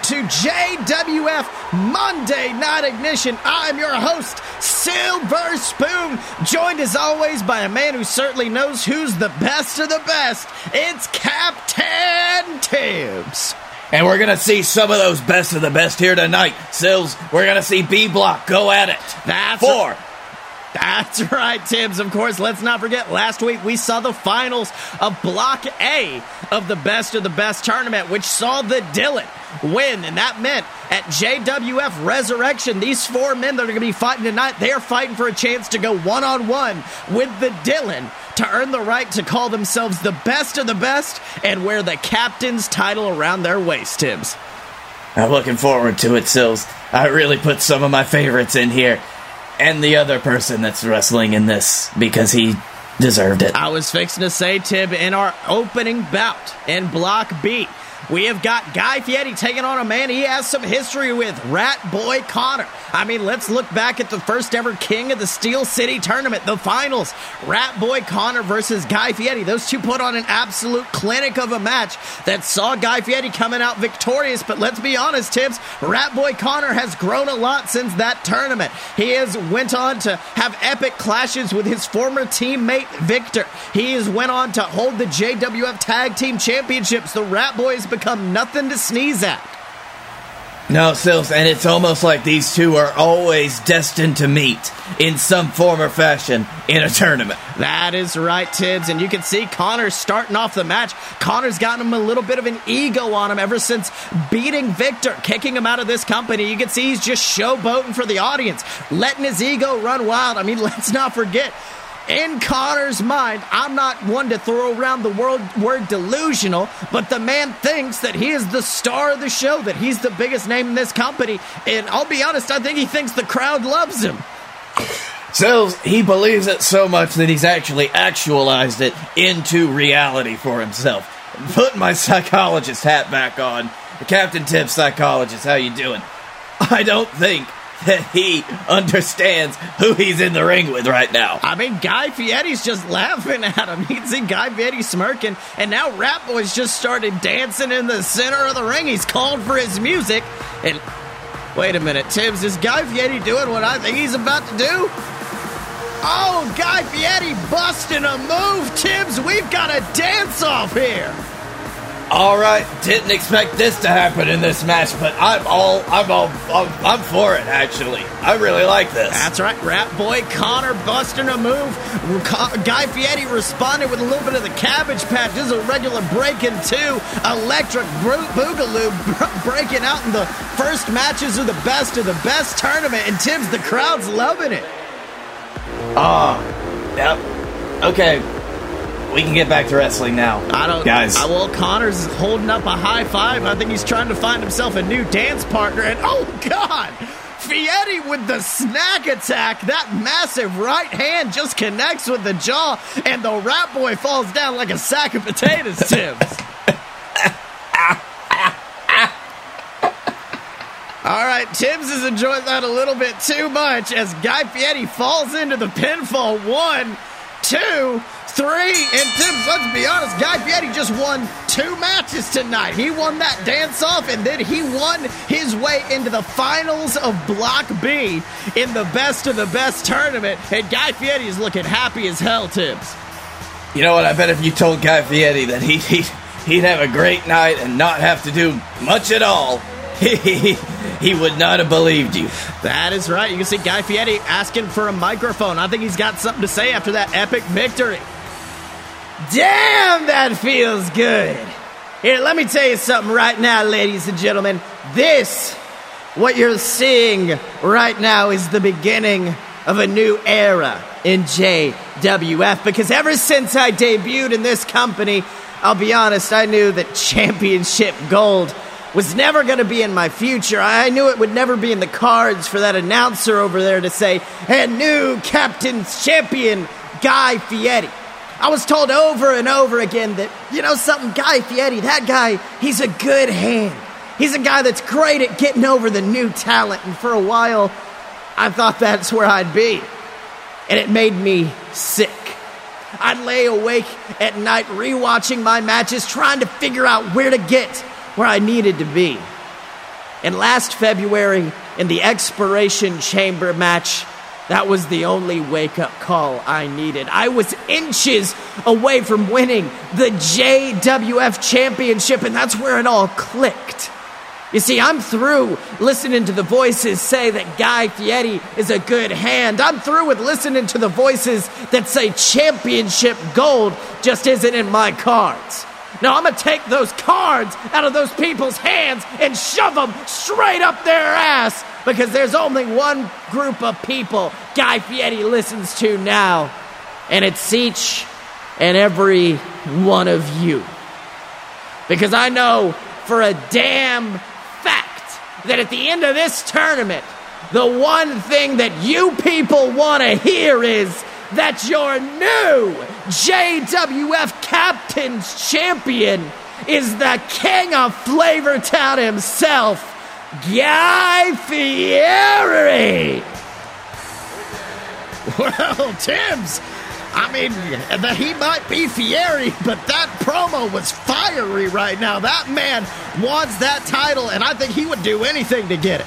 to JWF Monday Night Ignition. I'm your host, Silver Spoon, joined as always by a man who certainly knows who's the best of the best. It's Captain Tibbs. And we're gonna see some of those best of the best here tonight. Sills, we're gonna see B Block go at it. That's Four. That's right, Tibbs. Of course, let's not forget last week we saw the finals of Block A of the Best of the Best tournament, which saw the Dylan win. And that meant at JWF Resurrection, these four men that are going to be fighting tonight, they are fighting for a chance to go one on one with the Dylan to earn the right to call themselves the best of the best and wear the captain's title around their waist, Tibbs. I'm looking forward to it, Sills. I really put some of my favorites in here. And the other person that's wrestling in this because he deserved it. I was fixing to say, Tib, in our opening bout in Block B, we have got Guy Fieri taking on a man he has some history with, Rat Boy Connor. I mean, let's look back at the first ever King of the Steel City tournament, the finals. Rat Boy Connor versus Guy Fieri. Those two put on an absolute clinic of a match that saw Guy Fieri coming out victorious. But let's be honest, Tibbs, Rat Boy Connor has grown a lot since that tournament. He has went on to have epic clashes with his former teammate Victor. He has went on to hold the JWF Tag Team Championships. The Rat Boys become nothing to sneeze at. No, Sills, and it's almost like these two are always destined to meet in some form or fashion in a tournament. That is right, Tibbs. And you can see Connor starting off the match. Connor's gotten him a little bit of an ego on him ever since beating Victor, kicking him out of this company. You can see he's just showboating for the audience, letting his ego run wild. I mean, let's not forget. In Connor's mind, I'm not one to throw around the word, word delusional, but the man thinks that he is the star of the show, that he's the biggest name in this company. And I'll be honest, I think he thinks the crowd loves him. So he believes it so much that he's actually actualized it into reality for himself. Putting my psychologist hat back on, Captain Tibbs psychologist, how you doing? I don't think that he understands who he's in the ring with right now. I mean, Guy Fieri's just laughing at him. You can see Guy Fieri smirking, and now Rat Boy's just started dancing in the center of the ring. He's called for his music, and wait a minute, Tibbs, is Guy Fieri doing what I think he's about to do? Oh, Guy Fieri busting a move, Tibbs. We've got a dance off here. All right, didn't expect this to happen in this match, but I'm all I'm all I'm, I'm for it. Actually, I really like this. That's right, Rat Boy Connor busting a move. Guy Fieri responded with a little bit of the cabbage patch. This is a regular break in two. electric bro- boogaloo br- breaking out in the first matches of the best of the best tournament. And Tibbs the crowd's loving it. Oh, yep. Okay, we can get back to wrestling now. I don't, guys. I, well, Connor's holding up a high five. I think he's trying to find himself a new dance partner. And oh God, Fieri with the snack attack. That massive right hand just connects with the jaw, and the Rat Boy falls down like a sack of potatoes. Tibbs. All right, Tibbs is enjoying that a little bit too much as Guy Fieri falls into the pinfall. One, two, three, and Tibbs, let's be honest, Guy Fieri just won two matches tonight. He won that dance off, and then he won his way into the finals of Block B in the best of the best tournament. And Guy Fieri is looking happy as hell, Tibbs. You know what? I bet if you told Guy Fieri that he he'd, he'd have a great night and not have to do much at all, he would not have believed you. That is right. You can see Guy Fieri asking for a microphone. I think he's got something to say after that epic victory. Damn, that feels good. Here, let me tell you something right now, ladies and gentlemen. This, what you're seeing right now, is the beginning of a new era in JWF because ever since I debuted in this company, I'll be honest, I knew that championship gold was never going to be in my future. I knew it would never be in the cards for that announcer over there to say, and new captain's champion, Guy Fieri. I was told over and over again that, you know something, Guy Fieri, that guy, he's a good hand. He's a guy that's great at getting over the new talent. And for a while, I thought that's where I'd be. And it made me sick. I'd lay awake at night rewatching my matches, trying to figure out where to get where I needed to be. And last February, in the Expiration Chamber match, that was the only wake up call I needed. I was inches away from winning the JWF Championship, and that's where it all clicked. You see, I'm through listening to the voices say that Guy Fieri is a good hand. I'm through with listening to the voices that say championship gold just isn't in my cards. Now, I'm going to take those cards out of those people's hands and shove them straight up their ass because there's only one group of people Guy Fieri listens to now, and it's each and every one of you. Because I know for a damn fact that at the end of this tournament, the one thing that you people want to hear is that you're new JWF Captain's Champion is the King of Flavortown himself, Guy Fieri. Well, Tibbs, I mean, that he might be Fieri, but that promo was fiery right now. That man wants that title, and I think he would do anything to get it.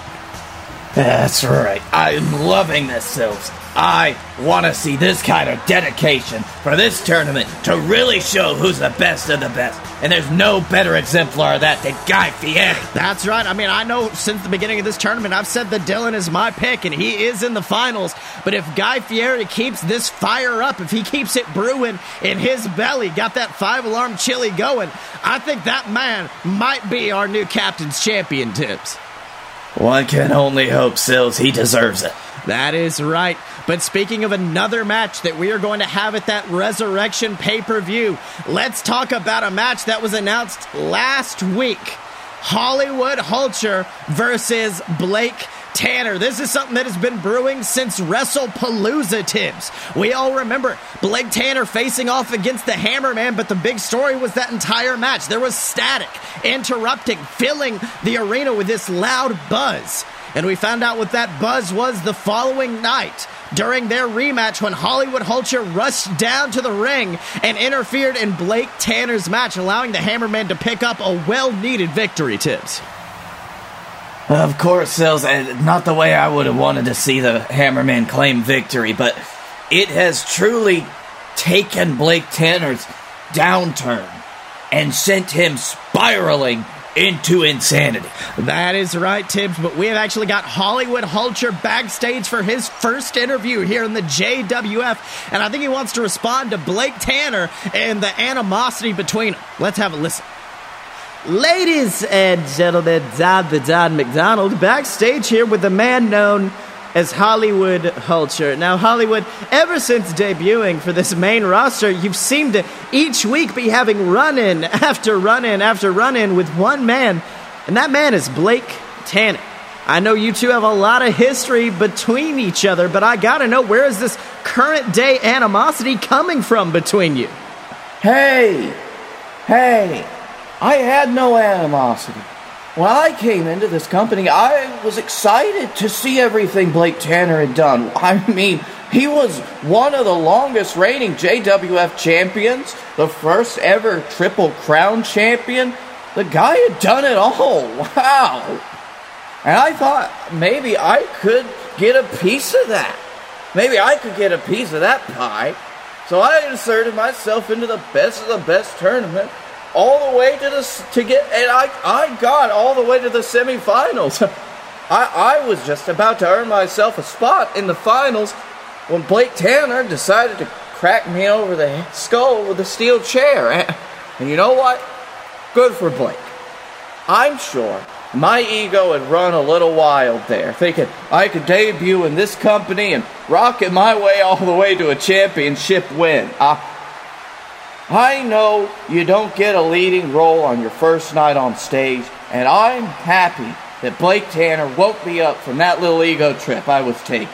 That's right. I'm loving this, Sills. I want to see this kind of dedication for this tournament to really show who's the best of the best. And there's no better exemplar of that than Guy Fieri. That's right. I mean, I know since the beginning of this tournament, I've said that Dylan is my pick, and he is in the finals. But if Guy Fieri keeps this fire up, if he keeps it brewing in his belly, got that five alarm chili going, I think that man might be our new captain's champion, Tibbs. One can only hope, Sills. He deserves it. That is right. But speaking of another match that we are going to have at that Resurrection pay per view, let's talk about a match that was announced last week Hollywood Hulcher versus Blake Tanner. This is something that has been brewing since WrestlePalooza Tibbs. We all remember Blake Tanner facing off against the Hammerman, but the big story was that entire match. There was static, interrupting, filling the arena with this loud buzz. And we found out what that buzz was the following night during their rematch when Hollywood Hulcher rushed down to the ring and interfered in Blake Tanner's match, allowing the Hammerman to pick up a well needed victory, Tibbs. Of course, Sills, not the way I would have wanted to see the Hammerman claim victory, but it has truly taken Blake Tanner's downturn and sent him spiraling into insanity. That is right, Tibbs, but we have actually got Hollywood Hulcher backstage for his first interview here in the JWF, and I think he wants to respond to Blake Tanner and the animosity between them. Let's have a listen. Ladies and gentlemen, Don the Don McDonald backstage here with the man known as Hollywood Hulcher. Now, Hollywood, ever since debuting for this main roster, you've seemed to each week be having run in after run in after run in with one man, and that man is Blake Tanner. I know you two have a lot of history between each other, but I gotta know where is this current day animosity coming from between you? Hey, hey, I had no animosity. When I came into this company, I was excited to see everything Blake Tanner had done. I mean, he was one of the longest reigning JWF champions, the first ever Triple Crown champion. The guy had done it all. Wow. And I thought maybe I could get a piece of that. Maybe I could get a piece of that pie. So I inserted myself into the best of the best tournament all the way to the to get and I I got all the way to the semifinals. I I was just about to earn myself a spot in the finals when Blake Tanner decided to crack me over the skull with a steel chair. And, and you know what? Good for Blake. I'm sure my ego had run a little wild there, thinking I could debut in this company and rocket my way all the way to a championship win. I, I know you don't get a leading role on your first night on stage, and I'm happy that Blake Tanner woke me up from that little ego trip I was taking.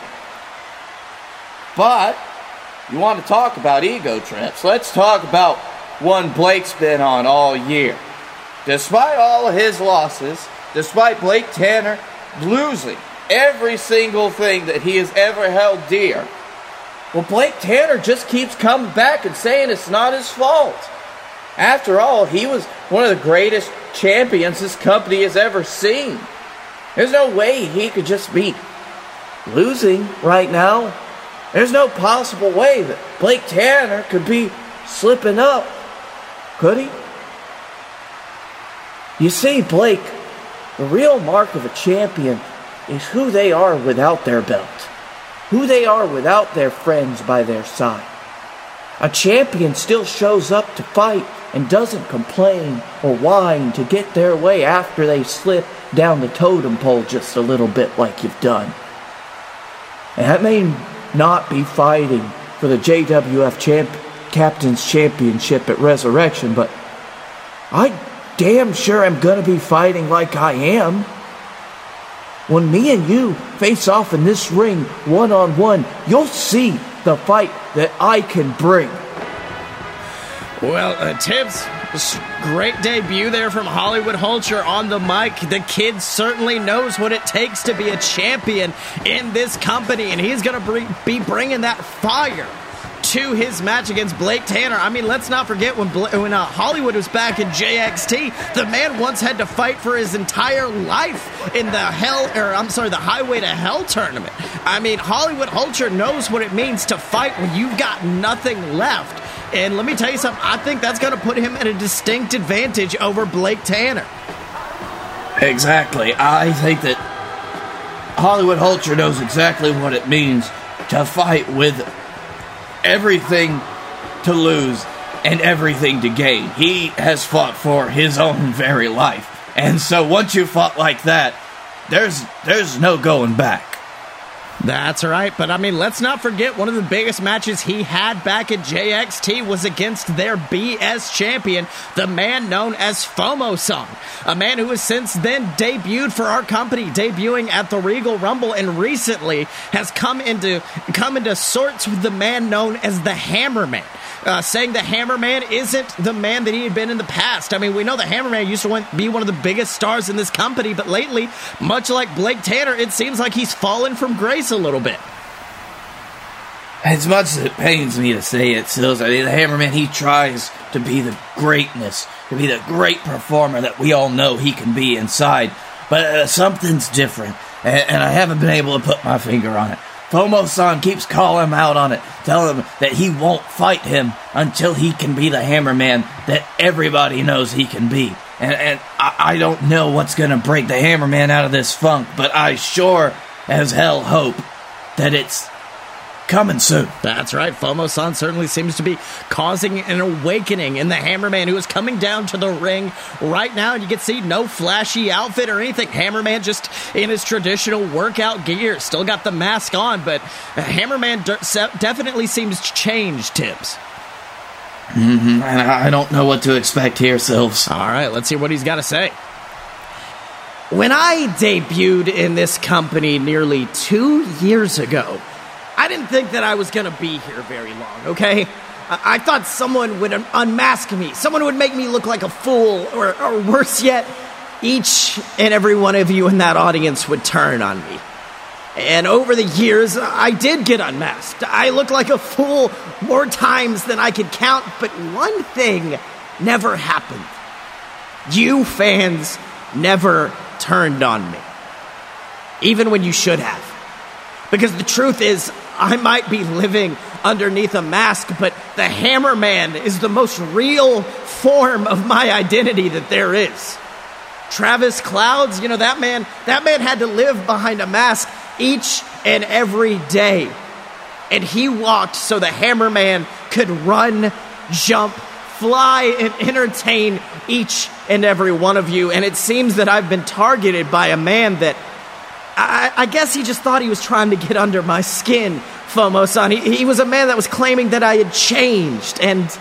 But, you want to talk about ego trips? Let's talk about one Blake's been on all year. Despite all of his losses, despite Blake Tanner losing every single thing that he has ever held dear, well, Blake Tanner just keeps coming back and saying it's not his fault. After all, he was one of the greatest champions this company has ever seen. There's no way he could just be losing right now. There's no possible way that Blake Tanner could be slipping up, could he? You see, Blake, the real mark of a champion is who they are without their belt, who they are without their friends by their side. A champion still shows up to fight and doesn't complain or whine to get their way after they slip down the totem pole just a little bit like you've done. And that may not be fighting for the JWF champ- Captain's Championship at Resurrection, but I damn sure am gonna be fighting like I am. When me and you face off in this ring one on one, you'll see the fight that I can bring. Well, uh, Tibbs, great debut there from Hollywood Hulcher on the mic. The kid certainly knows what it takes to be a champion in this company, and he's going to be bringing that fire to his match against Blake Tanner. I mean, let's not forget when Bla- when uh, Hollywood was back in JXT, the man once had to fight for his entire life in the Hell, or I'm sorry, the Highway to Hell tournament. I mean, Hollywood Hulcher knows what it means to fight when you've got nothing left. And let me tell you something, I think that's going to put him at a distinct advantage over Blake Tanner. Exactly. I think that Hollywood Hulcher knows exactly what it means to fight with everything to lose and everything to gain. He has fought for his own very life. And so once you fought like that, there's there's no going back. That's right, but I mean, let's not forget one of the biggest matches he had back at JXT was against their BS champion, the man known as FOMO-san, a man who has since then debuted for our company, debuting at the Regal Rumble, and recently has come into come into sorts with the man known as the Hammerman uh, saying the Hammerman isn't the man that he had been in the past. I mean, we know the Hammerman used to be one of the biggest stars in this company, but lately, much like Blake Tanner, it seems like he's fallen from grace a little bit. As much as it pains me to say it, Sills, I mean, the Hammerman, he tries to be the greatness, to be the great performer that we all know he can be inside. But uh, something's different, and, and I haven't been able to put my finger on it. Fomo-san keeps calling him out on it, telling him that he won't fight him until he can be the Hammerman that everybody knows he can be. And, and I, I don't know what's going to break the Hammerman out of this funk, but I sure as hell hope that it's coming soon. That's right. FOMO-san certainly seems to be causing an awakening in the Hammerman who is coming down to the ring right now. And you can see no flashy outfit or anything. Hammerman just in his traditional workout gear. Still got the mask on, but Hammerman definitely seems changed, Tibbs. Mm-hmm. And I don't know what to expect here, Silves. All right, let's hear what he's got to say. When I debuted in this company nearly two years ago, I didn't think that I was to be here very long, okay? I-, thought someone would un- unmask me, someone would make me look like a fool, or, or worse yet, each and every one of you in that audience would turn on me. And over the years, I did get unmasked. I looked like a fool more times than I could count, but one thing never happened. You fans never turned on me. Even when you should have. Because the truth is, I might be living underneath a mask, but the Hammerman is the most real form of my identity that there is. Travis Clouds, you know that man, that man had to live behind a mask each and every day. And he walked so the Hammerman could run, jump, fly, and entertain each and every one of you. And it seems that I've been targeted by a man that I, I guess he just thought he was trying to get under my skin, FOMO-san. He, he was a man that was claiming that I had changed, and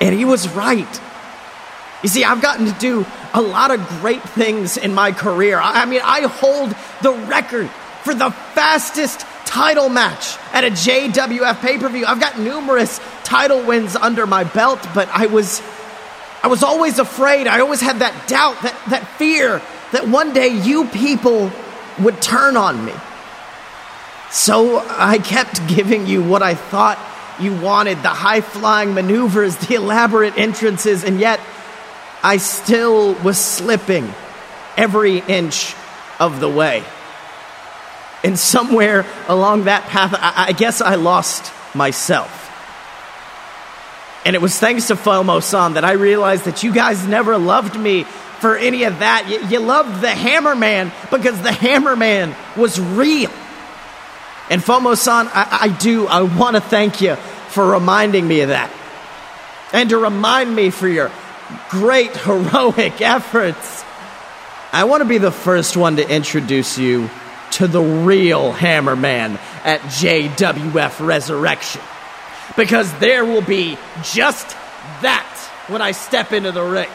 and he was right. You see, I've gotten to do a lot of great things in my career. I, I mean, I hold the record for the fastest title match at a JWF pay-per-view. I've got numerous title wins under my belt, but I was I was always afraid. I always had that doubt, that, that fear that one day you people would turn on me. So I kept giving you what I thought you wanted the high flying maneuvers, the elaborate entrances, and yet I still was slipping every inch of the way. And somewhere along that path, I, I guess I lost myself. And it was thanks to FOMO San that I realized that you guys never loved me for any of that. You, you loved the Hammerman because the Hammerman was real. And FOMO San, I, I do, I want to thank you for reminding me of that. And to remind me for your great heroic efforts. I want to be the first one to introduce you to the real Hammerman at JWF Resurrection. Because there will be just that when I step into the ring.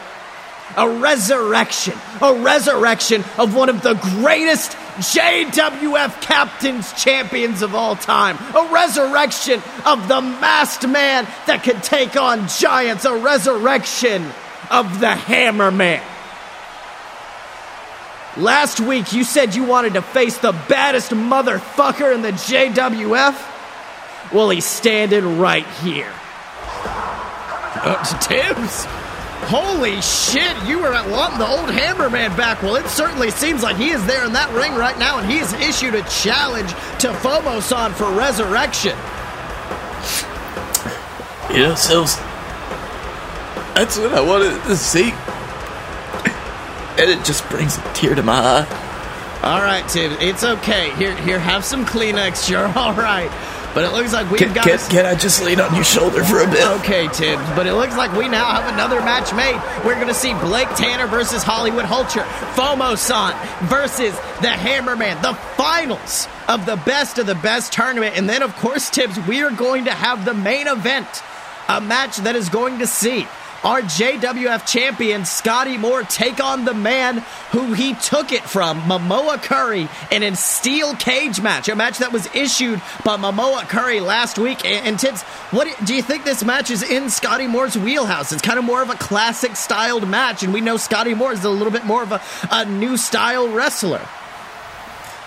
A resurrection, a resurrection of one of the greatest JWF Captains Champions of all time. A resurrection of the masked man that can take on giants. A resurrection of the Hammer Man. Last week, you said you wanted to face the baddest motherfucker in the JWF. Well, he's standing right here. Uh, Tibbs? Holy shit, you were at wanting the old Hammerman back. Well, it certainly seems like he is there in that ring right now, and he has issued a challenge to FOMO-san for resurrection. You know, Sills, that's what I wanted to see. And it just brings a tear to my eye. All right, Tibbs, it's okay. Here, here, have some Kleenex. You're all right. But it looks like we've Can, got. can, can I just lean on your shoulder for a bit? Okay, Tibbs, but it looks like we now have another match made. We're going to see Blake Tanner versus Hollywood Hulcher, FOMO San versus the Hammerman, the finals of the best of the best tournament. And then, of course, Tibbs, we are going to have the main event, a match that is going to see our JWF champion, Scotty Moore, take on the man who he took it from, Momoa Curry, in a steel cage match, a match that was issued by Momoa Curry last week. And, and Tibbs, what do you think this match is in Scotty Moore's wheelhouse? It's kind of more of a classic styled match, and we know Scotty Moore is a little bit more of a, a new style wrestler.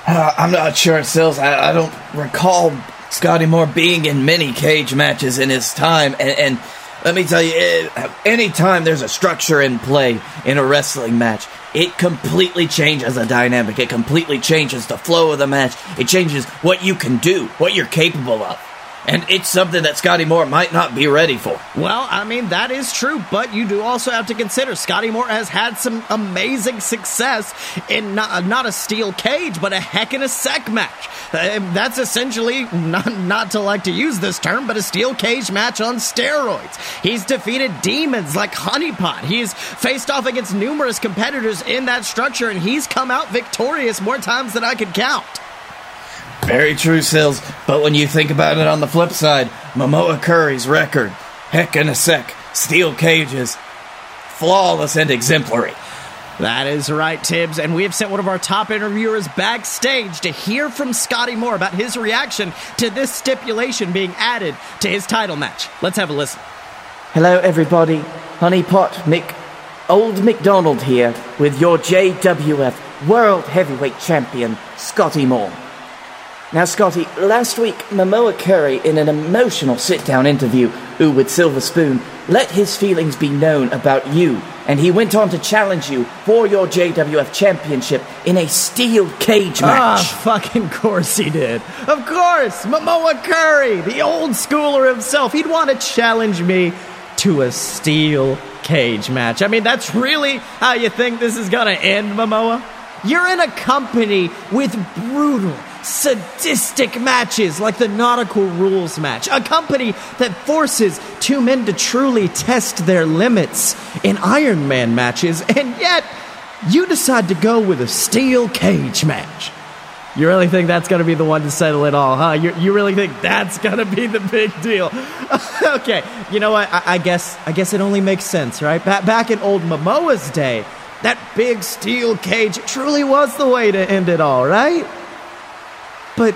Uh, I'm not sure, Sills. I, I don't recall Scotty Moore being in many cage matches in his time, and, and let me tell you, eh, anytime there's a structure in play in a wrestling match, it completely changes the dynamic. It completely changes the flow of the match. It changes what you can do, what you're capable of. And it's something that Scotty Moore might not be ready for. Well, I mean, that is true, but you do also have to consider Scotty Moore has had some amazing success in not, not a steel cage, but a heck in a sec match. Uh, that's essentially, not, not to like to use this term, but a steel cage match on steroids. He's defeated demons like Honeypot. He's faced off against numerous competitors in that structure, and he's come out victorious more times than I could count. Very true, Sills. But when you think about it on the flip side, Momoa Curry's record, heck in a sec, steel cages, flawless and exemplary. That is right, Tibbs. And we have sent one of our top interviewers backstage to hear from Scotty Moore about his reaction to this stipulation being added to his title match. Let's have a listen. Hello, everybody. Honeypot Mick, Old McDonald here with your JWF World Heavyweight Champion, Scotty Moore. Now, Scotty, last week, Momoa Curry, in an emotional sit down interview with Silver Spoon, let his feelings be known about you, and he went on to challenge you for your JWF Championship in a steel cage match. Ah, match. fucking course he did. Of course, Momoa Curry, the old schooler himself, he'd want to challenge me to a steel cage match. I mean, that's really how you think this is gonna end, Momoa? You're in a company with brutal, sadistic matches like the Nautical Rules match. A company that forces two men to truly test their limits in Iron Man matches, and yet you decide to go with a steel cage match. You really think that's going to be the one to settle it all, huh? You, you really think that's going to be the big deal? okay, you know what? I, I guess I guess it only makes sense, right? Ba- back in old Momoa's day, that big steel cage truly was the way to end it all, right? But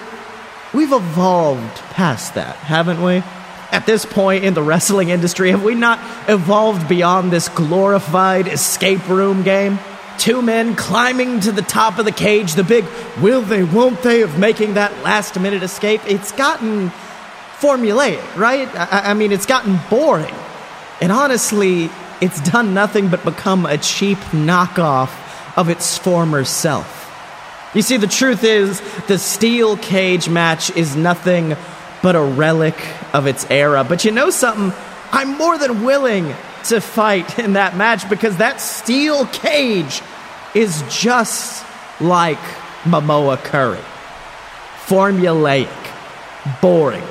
we've evolved past that, haven't we? At this point in the wrestling industry, have we not evolved beyond this glorified escape room game? Two men climbing to the top of the cage, the big will they, won't they of making that last minute escape. It's gotten formulaic, right? I, I mean, it's gotten boring. And honestly, it's done nothing but become a cheap knockoff of its former self. You see, the truth is, the steel cage match is nothing but a relic of its era. But you know something? I'm more than willing to fight in that match because that steel cage is just like Momoa Curry. Formulaic, boring,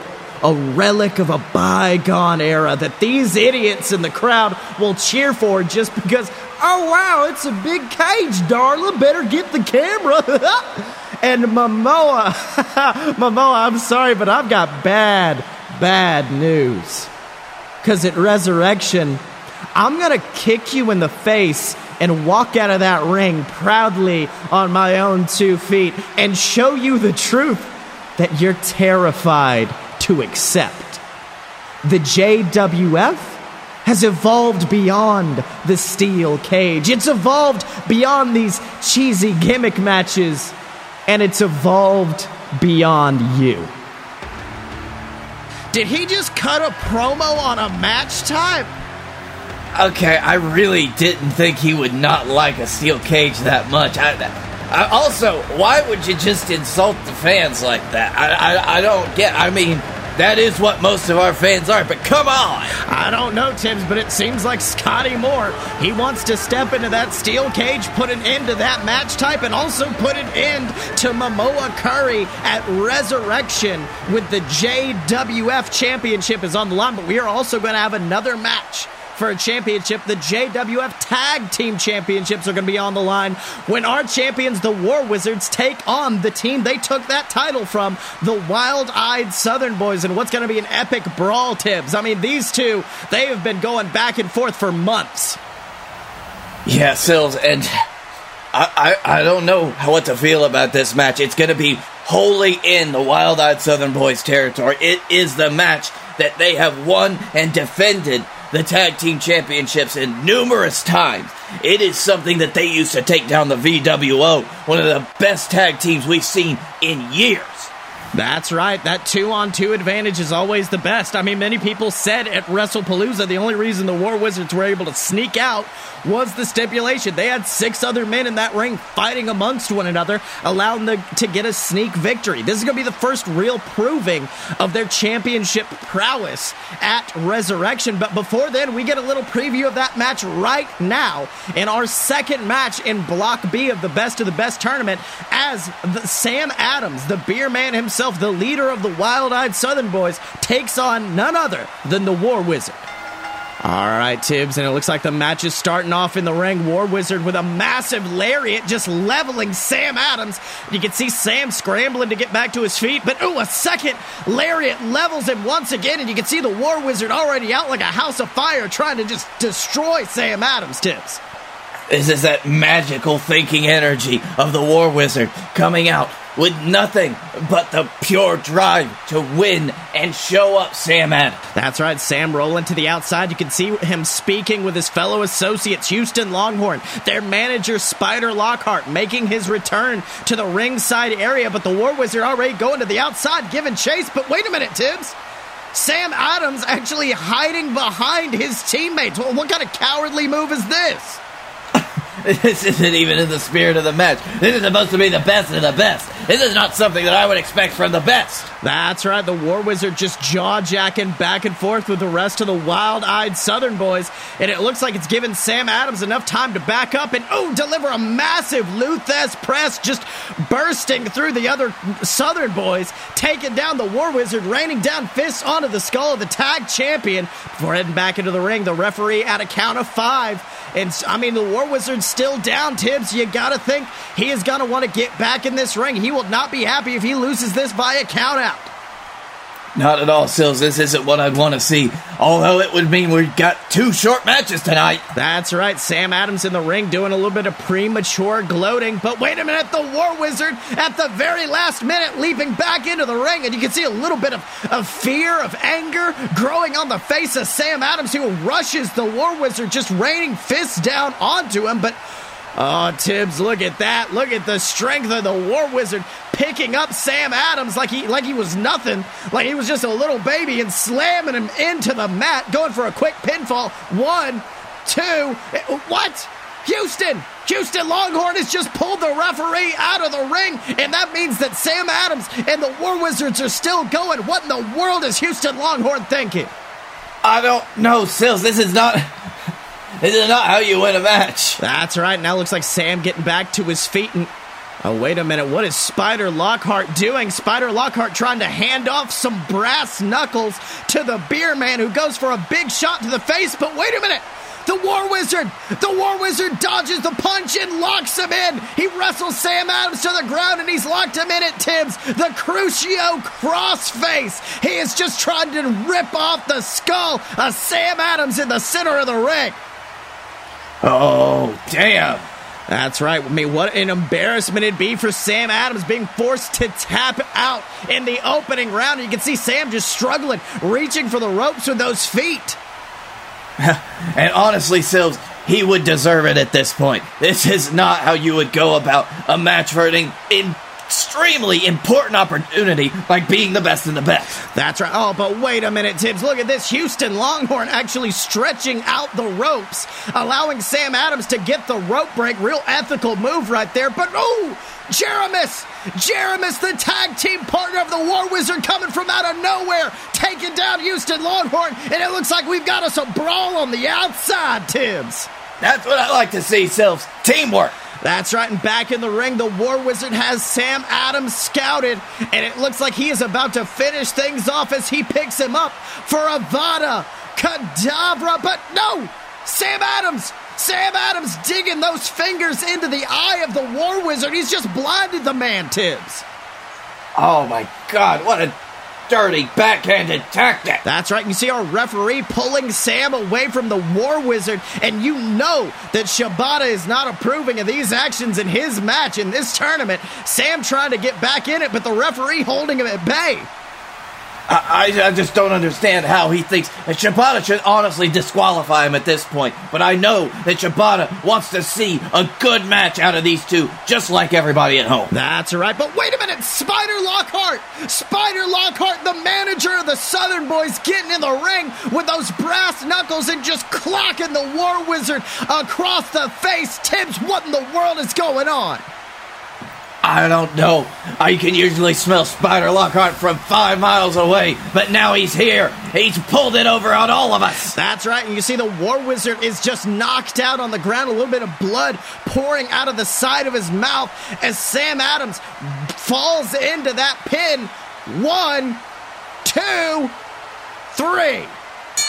a relic of a bygone era that these idiots in the crowd will cheer for just because, oh wow, it's a big cage, Darla, better get the camera. and Momoa, Momoa, I'm sorry, but I've got bad, bad news. Because at Resurrection, I'm going to kick you in the face and walk out of that ring proudly on my own two feet and show you the truth that you're terrified to accept. The JWF has evolved beyond the steel cage. It's evolved beyond these cheesy gimmick matches, and it's evolved beyond you. Did he just cut a promo on a match type? Okay, I really didn't think he would not like a steel cage that much. I, I also, why would you just insult the fans like that? I, I, I don't get. I mean, that is what most of our fans are, but come on! I don't know, Tibbs, but it seems like Scotty Moore. He wants to step into that steel cage, put an end to that match type, and also put an end to Momoa Curry at Resurrection with the JWF Championship is on the line, but we are also going to have another match for a championship. The JWF Tag Team Championships are going to be on the line when our champions, the War Wizards, take on the team they took that title from, the Wild Eyed Southern Boys, and what's going to be an epic brawl, Tibbs. I mean, these two, they have been going back and forth for months. Yeah, Sills, and I, I, I don't know what to feel about this match. It's going to be wholly in the Wild Eyed Southern Boys territory. It is the match that they have won and defended the tag team championships in numerous times. It is something that they used to take down the VWO, one of the best tag teams we've seen in years. That's right. That two on two advantage is always the best. I mean, many people said at WrestlePalooza the only reason the War Wizards were able to sneak out was the stipulation. They had six other men in that ring fighting amongst one another, allowing them to get a sneak victory. This is going to be the first real proving of their championship prowess at Resurrection. But before then, we get a little preview of that match right now in our second match in Block B of the Best of the Best tournament as the Sam Adams, the beer man himself, the leader of the Wild Eyed Southern Boys, takes on none other than the War Wizard. All right, Tibbs, and it looks like the match is starting off in the ring. War Wizard with a massive lariat just leveling Sam Adams. You can see Sam scrambling to get back to his feet, but ooh, a second lariat levels him once again, and you can see the War Wizard already out like a house of fire trying to just destroy Sam Adams, Tibbs. This is that magical thinking energy of the War Wizard coming out with nothing but the pure drive to win and show up Sam Adams. That's right, Sam rolling to the outside. You can see him speaking with his fellow associates, Houston Longhorn, their manager, Spider Lockhart, making his return to the ringside area. But the War Wizard already going to the outside, giving chase. But wait a minute, Tibbs. Sam Adams actually hiding behind his teammates. What kind of cowardly move is this? This isn't even in the spirit of the match. This is supposed to be the best of the best. This is not something that I would expect from the best. That's right. The War Wizard just jaw jacking back and forth with the rest of the wild eyed Southern boys. And it looks like it's given Sam Adams enough time to back up and, oh, deliver a massive Lou Thesz press just bursting through the other Southern boys, taking down the War Wizard, raining down fists onto the skull of the tag champion. Before heading back into the ring, the referee at a count of five. And I mean, the War Wizard's still down, Tibbs. You got to think he is going to want to get back in this ring. He will not be happy if he loses this via count out. Not at all, Sills. This isn't what I'd want to see. Although it would mean we've got two short matches tonight. That's right. Sam Adams in the ring doing a little bit of premature gloating. But wait a minute, the War Wizard at the very last minute leaping back into the ring. And you can see a little bit of, of fear, of anger growing on the face of Sam Adams, who rushes the War Wizard, just raining fists down onto him. But Oh, Tibbs, look at that. Look at the strength of the War Wizard picking up Sam Adams like he like he was nothing, like he was just a little baby and slamming him into the mat, going for a quick pinfall. One, two. Eh, what? Houston! Houston Longhorn has just pulled the referee out of the ring, and that means that Sam Adams and the War Wizards are still going. What in the world is Houston Longhorn thinking? I don't know, Sills. This is not. This is not how you win a match. That's right. Now it looks like Sam getting back to his feet and. Oh, wait a minute. What is Spider Lockhart doing? Spider Lockhart trying to hand off some brass knuckles to the beer man who goes for a big shot to the face. But wait a minute. The War Wizard! The War Wizard dodges the punch and locks him in! He wrestles Sam Adams to the ground and he's locked him in at Tibbs. The Crucio crossface! He is just trying to rip off the skull of Sam Adams in the center of the ring. Oh, damn. That's right. I mean, what an embarrassment it'd be for Sam Adams being forced to tap out in the opening round. You can see Sam just struggling, reaching for the ropes with those feet. and honestly, Sills, he would deserve it at this point. This is not how you would go about a match for an extremely important opportunity like being the best of the best. That's right. Oh, but wait a minute, Tibbs. Look at this. Houston Longhorn actually stretching out the ropes, allowing Sam Adams to get the rope break. Real ethical move right there. But oh, Jeremis! Jeremis, the tag team partner of the War Wizard, coming from out of nowhere, taking down Houston Longhorn, and it looks like we've got us a brawl on the outside, Tibbs. That's what I like to see, Sills. Teamwork. That's right, and back in the ring, the War Wizard has Sam Adams scouted, and it looks like he is about to finish things off as he picks him up for Avada Kedavra. But no, Sam Adams Sam Adams digging those fingers into the eye of the War Wizard. He's just blinded the man, Tibbs. Oh my god, what a dirty backhanded tactic. That's right. You see our referee pulling Sam away from the War Wizard, and you know that Shibata is not approving of these actions in his match in this tournament. Sam trying to get back in it, but the referee holding him at bay. I, I, just don't understand how he thinks that Shibata should honestly disqualify him at this point. But I know that Shibata wants to see a good match out of these two, just like everybody at home. That's right. But wait a minute, Spider Lockhart! Spider Lockhart, the manager of the Southern Boys, getting in the ring with those brass knuckles and just clocking the War Wizard across the face. Tibbs, what in the world is going on? I don't know. I can usually smell Spider Lockhart from five miles away, but now he's here. He's pulled it over on all of us. That's right. And you see, the War Wizard is just knocked out on the ground, a little bit of blood pouring out of the side of his mouth as Sam Adams falls into that pin. One, two, three.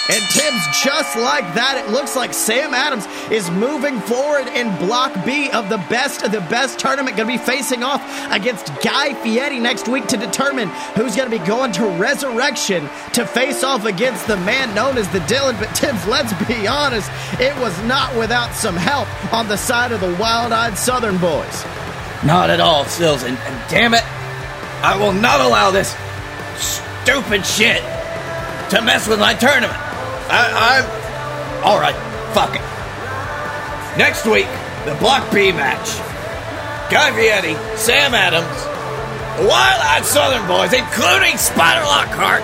And Tibbs, just like that, it looks like Sam Adams is moving forward in Block B of the best of the best tournament. Going to be facing off against Guy Fieri next week to determine who's going to be going to Resurrection to face off against the man known as the Dylan. But Tibbs, let's be honest, it was not without some help on the side of the wild eyed Southern boys. Not at all, Sills. And, and damn it, I will not allow this stupid shit to mess with my tournament. I, am all right. Fuck it. Next week, the Block B match. Guy Fieri, Sam Adams, Wild-Eyed Southern Boys, including Spider Lockhart,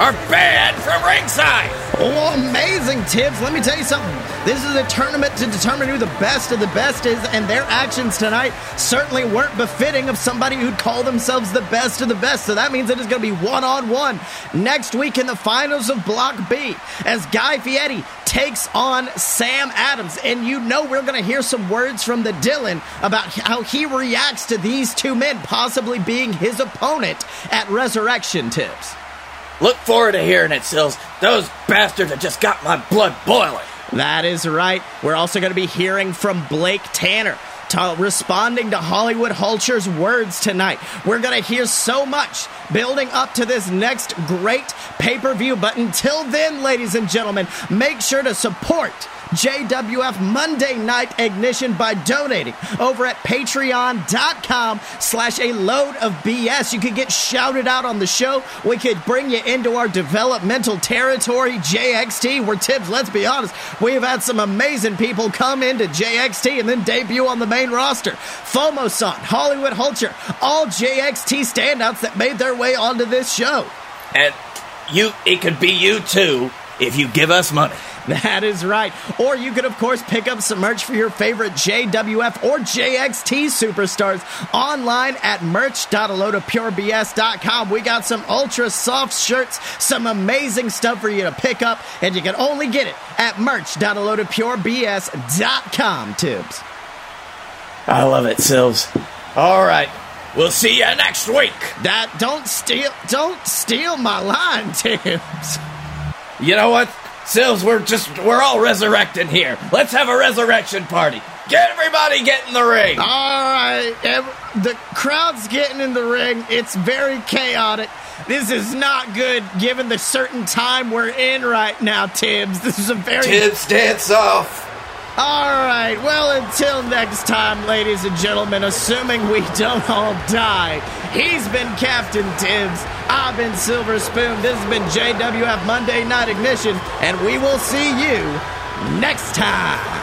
are banned from ringside. Oh, amazing, Tibbs. Let me tell you something. This is a tournament to determine who the best of the best is, and their actions tonight certainly weren't befitting of somebody who'd call themselves the best of the best. So that means it is going to be one on one next week in the finals of Block B as Guy Fieri takes on Sam Adams. And you know we're going to hear some words from the Dylan about how he reacts to these two men possibly being his opponent at Resurrection Tibbs. Look forward to hearing it, Sills. Those bastards have just got my blood boiling. That is right. We're also going to be hearing from Blake Tanner. To, responding to Hollywood Hulcher's words tonight. We're going to hear so much building up to this next great pay per view. But until then, ladies and gentlemen, make sure to support JWF Monday Night Ignition by donating over at patreon.com slash a load of BS. You could get shouted out on the show. We could bring you into our developmental territory, JXT, where Tibbs, let's be honest, we've had some amazing people come into JXT and then debut on the main roster. Fomosan, Hollywood Hulcher, all JXT standouts that made their way onto this show. And you, it could be you too if you give us money. That is right. Or you could, of course, pick up some merch for your favorite JWF or JXT superstars online at merch.alodapurebs.com. We got some ultra soft shirts, some amazing stuff for you to pick up, and you can only get it at merch.alodapurebs.com, Tibbs. I love it, Sills. All right. We'll see you next week. That don't steal don't steal my line, Tibbs. You know what? Sills, we're just we're all resurrecting here. Let's have a resurrection party. Get everybody get in the ring. All right, the crowd's getting in the ring. It's very chaotic. This is not good given the certain time we're in right now, Tibbs. This is a very Kids dance off. All right. Well, until next time, ladies and gentlemen, assuming we don't all die, he's been Captain Tibbs. I've been Silver Spoon. This has been JWF Monday Night Ignition, and we will see you next time.